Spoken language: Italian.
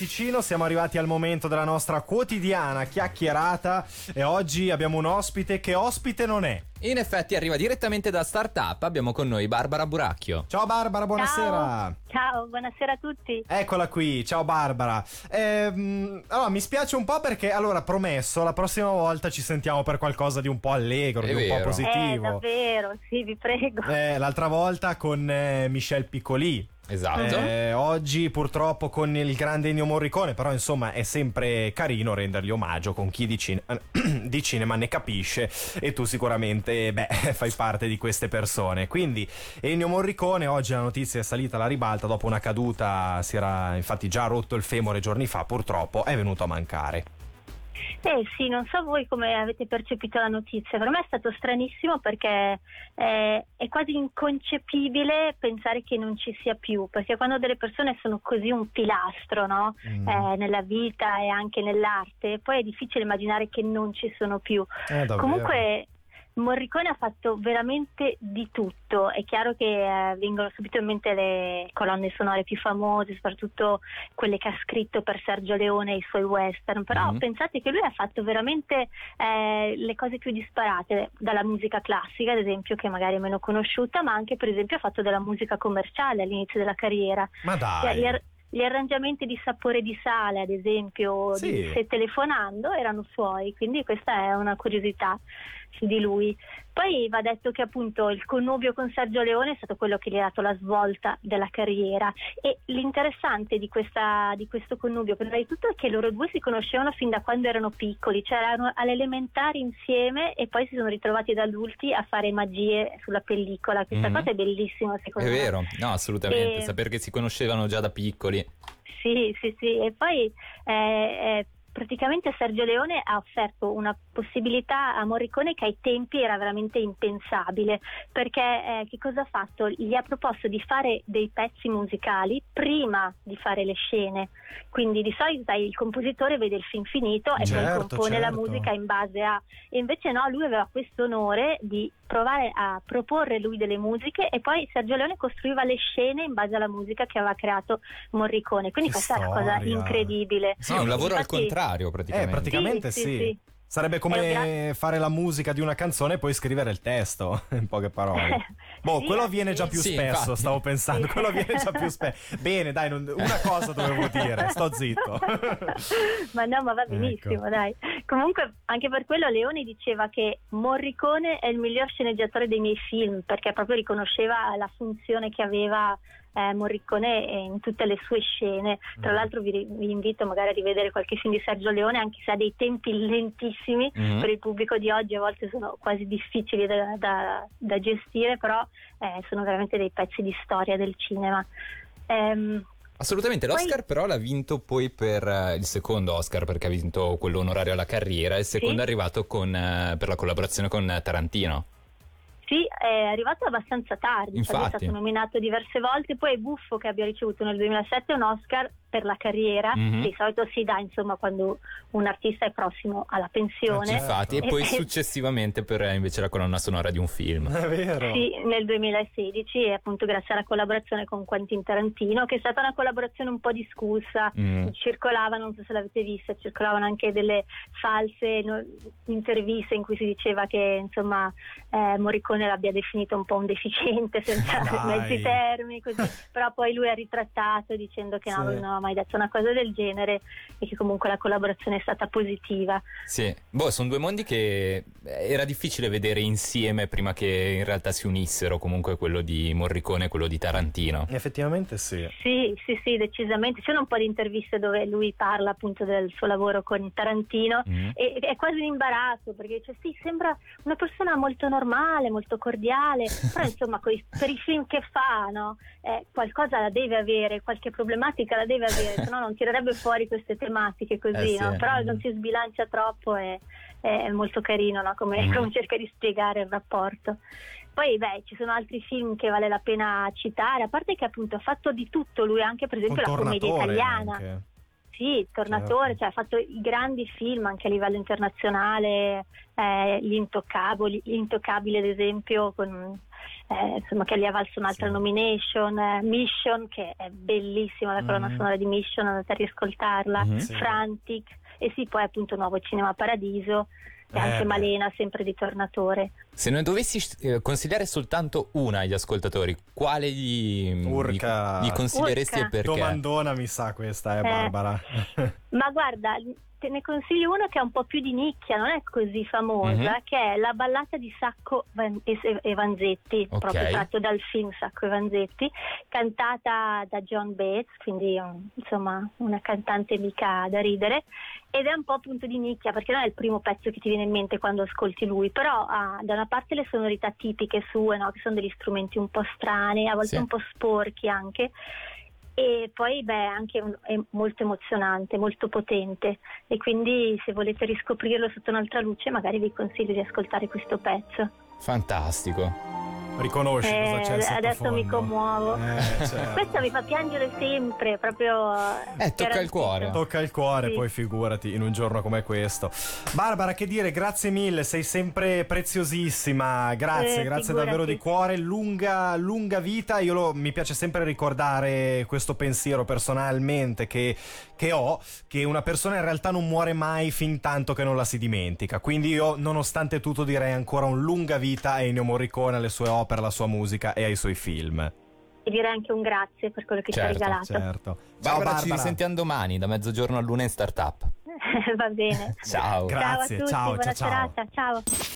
Ticino, siamo arrivati al momento della nostra quotidiana chiacchierata e oggi abbiamo un ospite che ospite non è. In effetti arriva direttamente da Startup, abbiamo con noi Barbara Buracchio. Ciao Barbara, buonasera. Ciao, Ciao buonasera a tutti. Eccola qui, ciao Barbara. Ehm, allora, mi spiace un po' perché, allora, promesso, la prossima volta ci sentiamo per qualcosa di un po' allegro, È di un po' positivo. Eh, davvero, sì, vi prego. Eh, l'altra volta con eh, Michel Piccoli. Esatto. Eh, oggi purtroppo con il grande Ennio Morricone, però insomma è sempre carino rendergli omaggio con chi di, cin- di cinema ne capisce e tu sicuramente beh, fai parte di queste persone. Quindi Ennio Morricone, oggi la notizia è salita alla ribalta dopo una caduta, si era infatti già rotto il femore giorni fa, purtroppo è venuto a mancare. Eh sì, non so voi come avete percepito la notizia, per me è stato stranissimo perché eh, è quasi inconcepibile pensare che non ci sia più, perché quando delle persone sono così un pilastro no? Mm. Eh, nella vita e anche nell'arte, poi è difficile immaginare che non ci sono più. Eh. Comunque Morricone ha fatto veramente di tutto, è chiaro che eh, vengono subito in mente le colonne sonore più famose, soprattutto quelle che ha scritto per Sergio Leone e i suoi western, però Mhm. pensate che lui ha fatto veramente eh, le cose più disparate, dalla musica classica ad esempio che magari è meno conosciuta, ma anche per esempio ha fatto della musica commerciale all'inizio della carriera. Ma Cioè, Gli, dai. ar- gli arrangiamenti di sapore di sale, ad esempio, Sì. di Se telefonando, erano suoi, quindi questa è una curiosità su di lui. Poi va detto che appunto il connubio con Sergio Leone è stato quello che gli ha dato la svolta della carriera e l'interessante di, questa- di questo connubio prima di tutto è che loro due si conoscevano fin da quando erano piccoli, cioè erano alle elementari insieme e poi si sono ritrovati da adulti a fare magie sulla pellicola. Questa Mhm. cosa è bellissima secondo È me. vero, no, assolutamente. E- Sapere che si conoscevano già da piccoli. Sì, sì, sì, e poi eh, eh, praticamente Sergio Leone ha offerto una possibilità a Morricone che ai tempi era veramente impensabile, perché eh, che cosa ha fatto? Gli ha proposto di fare dei pezzi musicali prima di fare le scene, quindi di solito il compositore vede il film finito e Certo, poi compone la certo. musica in base a... E invece no, lui aveva questo onore di provare a proporre lui delle musiche e poi Sergio Leone costruiva le scene in base alla musica che aveva creato Morricone. Quindi Che questa è una cosa storia. incredibile. Sì, è un lavoro al Infatti- contrario Eh, praticamente. praticamente Sì, sì. sì, sì. Sarebbe come fare la musica di una canzone e poi scrivere il testo, in poche parole. Boh, Sì, quello avviene già più Sì, spesso, infatti. stavo pensando. Sì. Quello avviene già più spesso. Bene, dai, non- una cosa dovevo dire, sto zitto. ma no, ma va benissimo, Ecco. dai. Comunque, anche per quello Leone diceva che Morricone è il miglior sceneggiatore dei miei film, perché proprio riconosceva la funzione che aveva eh, Morricone in tutte le sue scene. Tra Mm. l'altro vi, vi invito magari a rivedere qualche film di Sergio Leone, anche se ha dei tempi lentissimi Mhm. per il pubblico di oggi, a volte sono quasi difficili da, da- da gestire, però eh, sono veramente dei pezzi di storia del cinema. Ehm, Assolutamente, Poi- l'Oscar però l'ha vinto poi per eh, il secondo Oscar perché ha vinto quello onorario alla carriera e il secondo Sì. è arrivato con, eh, per la collaborazione con Tarantino. Sì, è arrivato abbastanza tardi, cioè lui è Infatti. stato nominato diverse volte, poi è buffo che abbia ricevuto nel 2007 un Oscar per la carriera, Mhm. che di solito si dà insomma quando un artista è prossimo alla pensione. Eh, Infatti, e Eh, poi eh, successivamente per invece la colonna sonora di un film. È vero. Sì, nel 2016 e appunto grazie alla collaborazione con Quentin Tarantino, che è stata una collaborazione un po' discussa, Mm. circolava, non so se l'avete vista, circolavano anche delle false no- interviste in cui si diceva che insomma eh, Morricone l'abbia definito un po' un deficiente senza Dai. mezzi termini, così. però poi lui ha ritrattato dicendo che no, Sì. Aveva mai detto una cosa del genere e che comunque la collaborazione è stata positiva. Sì, boh, sono due mondi che eh, era difficile vedere insieme prima che in realtà si unissero, comunque quello di Morricone e quello di Tarantino. Effettivamente sì. Sì, sì, sì, decisamente. Ci sono un po' di interviste dove lui parla appunto del suo lavoro con Tarantino Mm. e è quasi un imbarazzo perché dice sì, sembra una persona molto normale, molto cordiale, però insomma coi- per i film che fa, no? Eh, qualcosa la deve avere, qualche problematica la deve avere, se no non tirerebbe fuori queste tematiche così, Eh, sì. no? Però non si sbilancia troppo e è molto carino, no? Come, Mm. come cerca di spiegare il rapporto. Poi beh, ci sono altri film che vale la pena citare, a parte che appunto ha fatto di tutto lui, anche per esempio la commedia italiana. anche. Sì, Tornatore, Certo. cioè ha fatto i grandi film anche a livello internazionale, eh, Gli Intoccabili, Gli Intoccabili ad esempio, con eh, insomma, che gli ha valso un'altra Sì. nomination, eh, Mission, che è bellissima la colonna Mhm. sonora di Mission, andate a riascoltarla, Mhm. Sì. Frantic, e sì, poi appunto Nuovo Cinema Paradiso, e Eh, anche. Malena, sempre di Tornatore. Se ne dovessi eh, consigliare soltanto una agli ascoltatori, quale gli, Urca. gli, gli consiglieresti Urca. e perché? Domandona mi sa questa, eh, Eh. Barbara. Ma guarda, te ne consiglio uno che è un po' più di nicchia, non è così famosa, Mhm. che è la ballata di Sacco e Vanzetti, Ok. proprio tratto dal film Sacco e Vanzetti, cantata da John Bates, quindi um, insomma una cantante mica da ridere, ed è un po' appunto di nicchia perché non è il primo pezzo che ti viene in mente quando ascolti lui, però ha da una parte le sonorità tipiche sue, no? che sono degli strumenti un po' strani, a volte Sì. un po' sporchi anche, e poi beh, anche un- è molto emozionante, molto potente e quindi se volete riscoprirlo sotto un'altra luce magari vi consiglio di ascoltare questo pezzo. Fantastico. Riconosci cosa Eh, c'è in adesso mi commuovo. Eh, certo. Questo mi fa piangere sempre, proprio... Eh, tocca il cuore. Tocca il cuore, Sì. poi figurati in un giorno come questo. Barbara, che dire, grazie mille, sei sempre preziosissima. Grazie, Eh, grazie figurati. davvero di cuore. Lunga, lunga vita. Io lo- mi piace sempre ricordare questo pensiero personalmente che, che ho: che una persona in realtà non muore mai fin tanto che non la si dimentica. Quindi io, nonostante tutto, direi ancora un lunga vita a Ennio Morricone, alle sue opere, alla sua musica e ai suoi film. E direi anche un grazie per quello che Certo, ci ha regalato. Certo. Ciao Barbara, ci risentiamo domani da mezzogiorno a luna in startup. Va bene. Ciao. Grazie, ciao a tutti, ciao, buona ciao, ciao. serata, ciao.